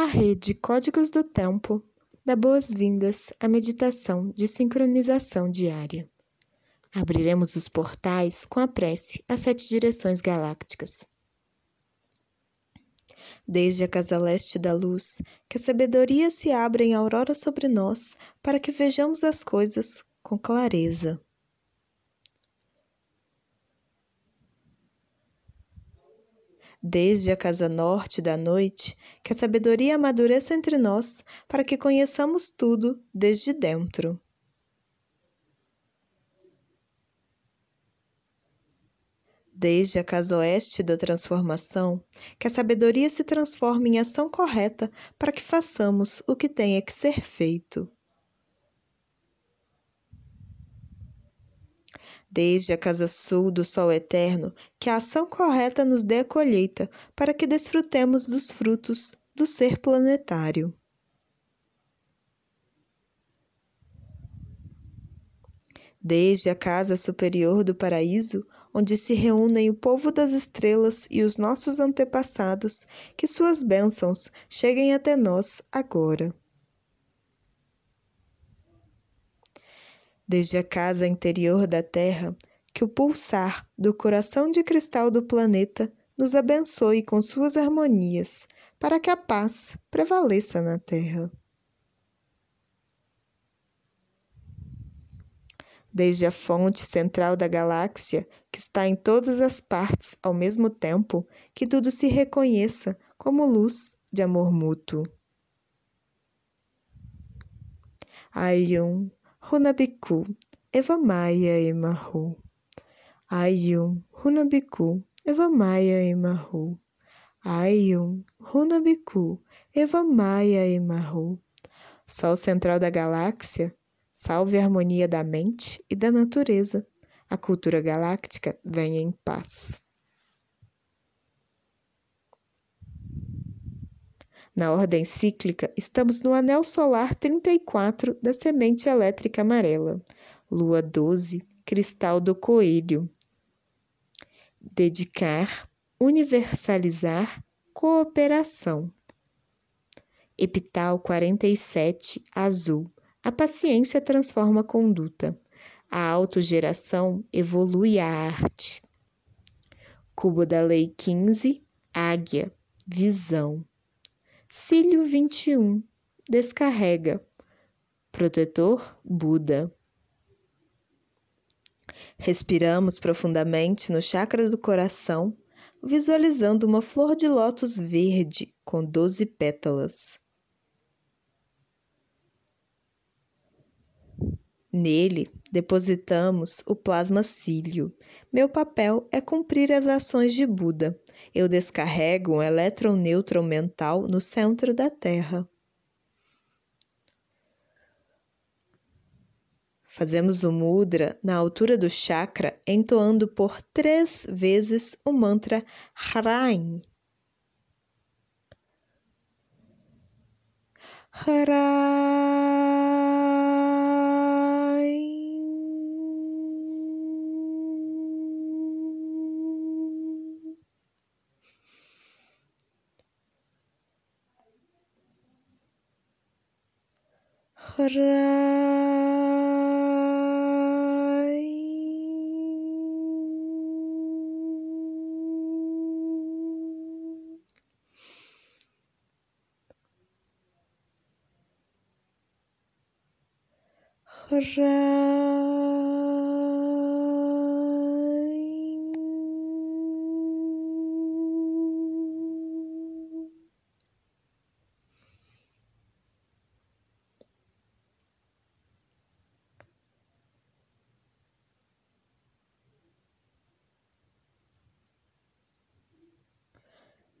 A rede Códigos do Tempo dá boas-vindas à meditação de sincronização diária. Abriremos os portais com a prece às sete direções galácticas. Desde a casa leste da luz, que a sabedoria se abra em aurora sobre nós, para que vejamos as coisas com clareza. Desde a casa norte da noite, que a sabedoria amadureça entre nós, para que conheçamos tudo desde dentro. Desde a casa oeste da transformação, que a sabedoria se transforme em ação correta para que façamos o que tenha que ser feito. Desde a casa sul do sol eterno, que a ação correta nos dê a colheita, para que desfrutemos dos frutos do ser planetário. Desde a casa superior do paraíso, onde se reúnem o povo das estrelas e os nossos antepassados, que suas bênçãos cheguem até nós agora. Desde a casa interior da Terra, que o pulsar do coração de cristal do planeta nos abençoe com suas harmonias, para que a paz prevaleça na Terra. Desde a fonte central da galáxia, que está em todas as partes ao mesmo tempo, que tudo se reconheça como luz de amor mútuo. Ayum Hunabiku, Eva Maia Mahu. Ayum, Hunabiku, Eva Maia Mahu. Ayum, Hunabiku, Eva Maia Mahu. Sol central da galáxia, salve a harmonia da mente e da natureza. A cultura galáctica venha em paz. Na ordem cíclica, estamos no anel solar 34 da semente elétrica amarela, lua 12, cristal do coelho. Dedicar, universalizar, cooperação. Epital 47, azul. A paciência transforma a conduta. A autogeração evolui a arte. Cubo da Lei 15, águia, visão. Cílio 21. Descarrega. Protetor Buda. Respiramos profundamente no chakra do coração, visualizando uma flor de lótus verde com doze pétalas. Nele depositamos o plasma cílio. Meu papel é cumprir as ações de Buda. Eu descarrego um elétron neutro mental no centro da Terra. Fazemos o mudra na altura do chakra, entoando por três vezes o mantra Harain. Harain. рай храм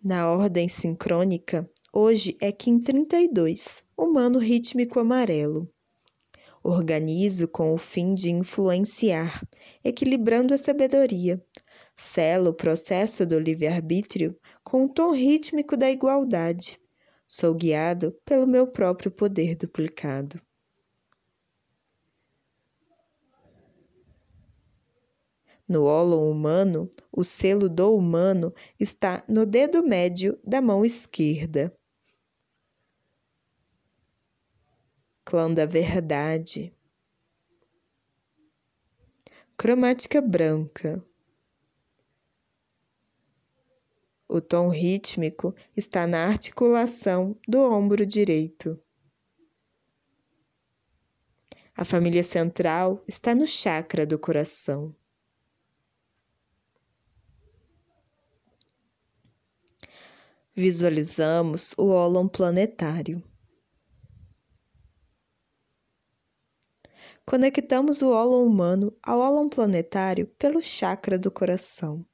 Na ordem sincrônica, hoje é Kim 32, humano rítmico amarelo. Organizo com o fim de influenciar, equilibrando a sabedoria. Selo o processo do livre-arbítrio com o tom rítmico da igualdade. Sou guiado pelo meu próprio poder duplicado. No ólon humano, o selo do humano está no dedo médio da mão esquerda. clã da verdade. Cromática branca. O tom rítmico está na articulação do ombro direito. A família central está no chakra do coração. Visualizamos o ólon planetário. Conectamos o ólon humano ao ólon planetário pelo chakra do coração.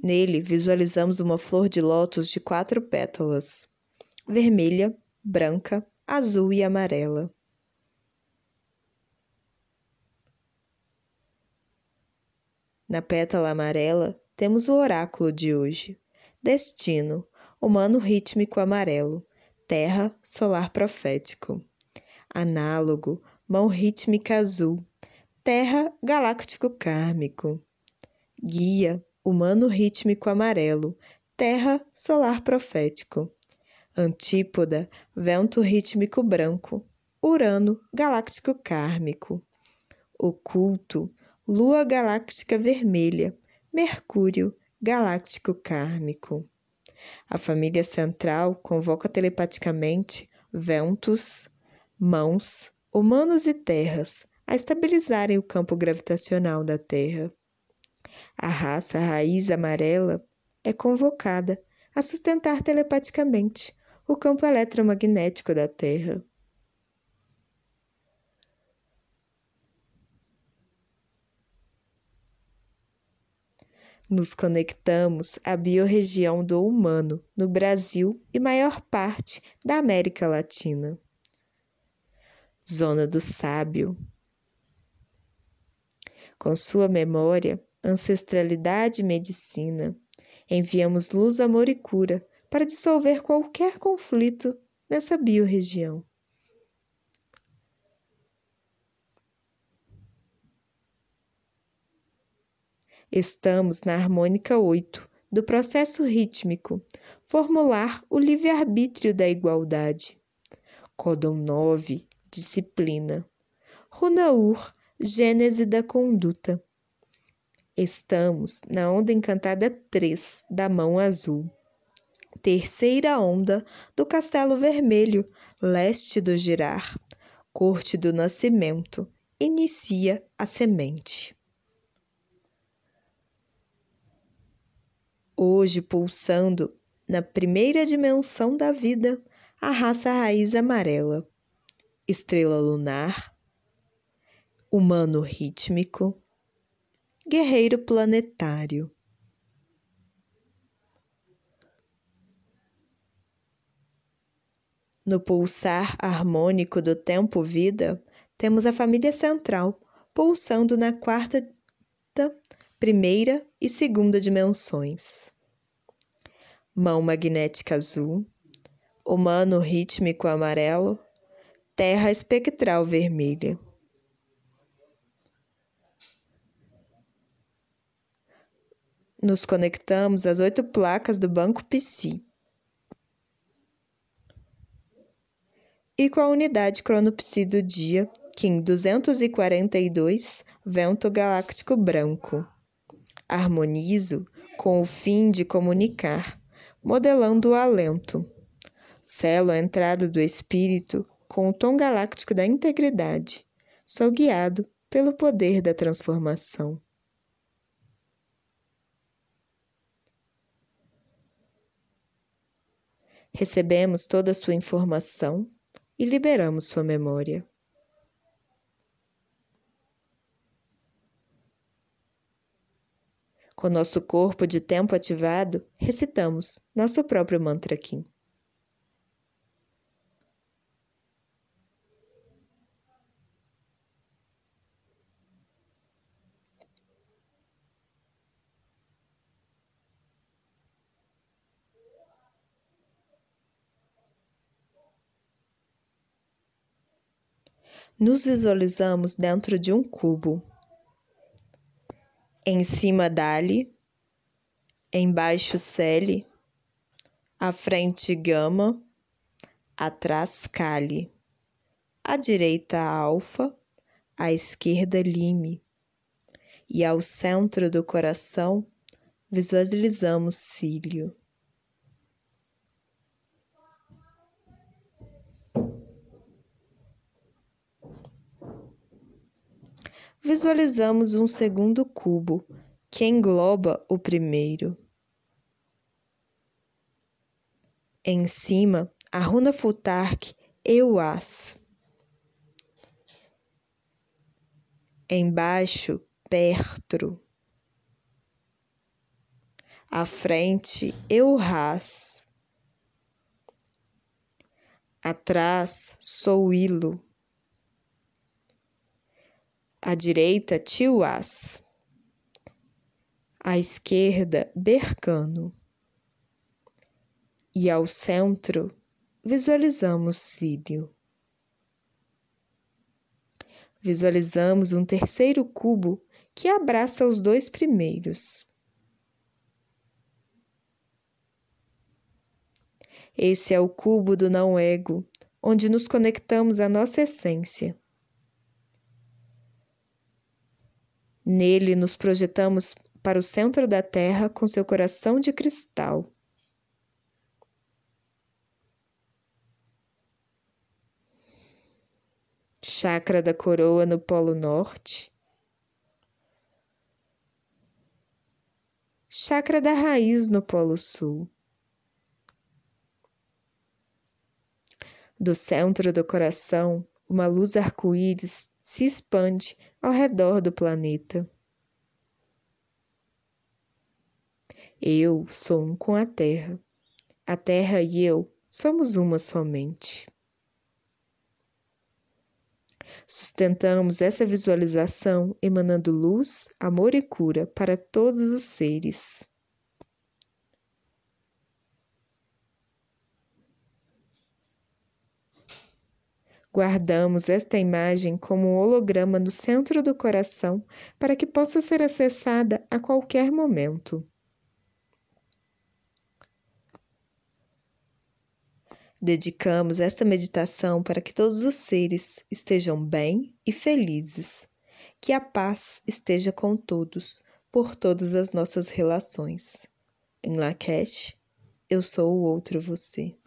Nele visualizamos uma flor de lótus de quatro pétalas: vermelha, branca, azul e amarela. Na pétala amarela temos o oráculo de hoje: Destino, humano rítmico amarelo, terra, solar profético. Análogo, mão rítmica azul, terra, galáctico kármico. Guia, humano rítmico amarelo, terra, solar profético. Antípoda, vento rítmico branco, Urano, galáctico kármico. Oculto, lua galáctica vermelha, Mercúrio, galáctico kármico. A família central convoca telepaticamente ventos, mãos, humanos e terras a estabilizarem o campo gravitacional da Terra. A raça raiz amarela é convocada a sustentar telepaticamente o campo eletromagnético da Terra. Nos conectamos à biorregião do humano no Brasil e maior parte da América Latina. Zona do Sábio. Com sua memória, ancestralidade e medicina, enviamos luz, amor e cura para dissolver qualquer conflito nessa biorregião. Estamos na harmônica 8 do processo rítmico, formular o livre-arbítrio da igualdade. Códon 9, disciplina. Runaur, gênese da conduta. Estamos na onda encantada 3 da mão azul. Terceira onda do Castelo Vermelho, leste do girar. Corte do nascimento. Inicia a semente. Hoje pulsando na primeira dimensão da vida, a raça raiz amarela. Estrela lunar, humano rítmico, guerreiro planetário. No pulsar harmônico do tempo-vida, temos a família central pulsando na quarta, primeira e segunda dimensões. Mão magnética azul, humano rítmico amarelo, terra espectral vermelha. nos conectamos às oito placas do Banco Psi. E com a unidade cronopsi do dia, Kim 242, vento galáctico branco. Harmonizo com o fim de comunicar, modelando o alento. Selo a entrada do espírito com o tom galáctico da integridade. Sou guiado pelo poder da transformação. recebemos toda a sua informação e liberamos sua memória. Com nosso corpo de tempo ativado, recitamos nosso próprio mantra Kim. nos visualizamos dentro de um cubo. Em cima dali, embaixo Cele, À frente, gama, atrás, cali. À direita, alfa, à esquerda, lime. E ao centro do coração, visualizamos cílio. Visualizamos um segundo cubo que engloba o primeiro. Em cima, a runa Futark Euas. Embaixo, Pertro. À frente, Euras. Atrás, Souilo. À direita, Tiuás. À esquerda, Bercano e ao centro visualizamos Cílio. Visualizamos um terceiro cubo que abraça os dois primeiros. Esse é o cubo do não-ego, onde nos conectamos à nossa essência. Nele nos projetamos para o centro da Terra com seu coração de cristal. chakra da coroa no Polo Norte, chakra da raiz no Polo Sul. Do centro do coração, uma luz arco-íris se expande ao redor do planeta. Eu sou um com a Terra. A Terra e eu somos uma somente. Sustentamos essa visualização emanando luz, amor e cura para todos os seres. Guardamos esta imagem como um holograma no centro do coração para que possa ser acessada a qualquer momento. Dedicamos esta meditação para que todos os seres estejam bem e felizes. Que a paz esteja com todos, por todas as nossas relações. Em Lakesh, eu sou o outro você.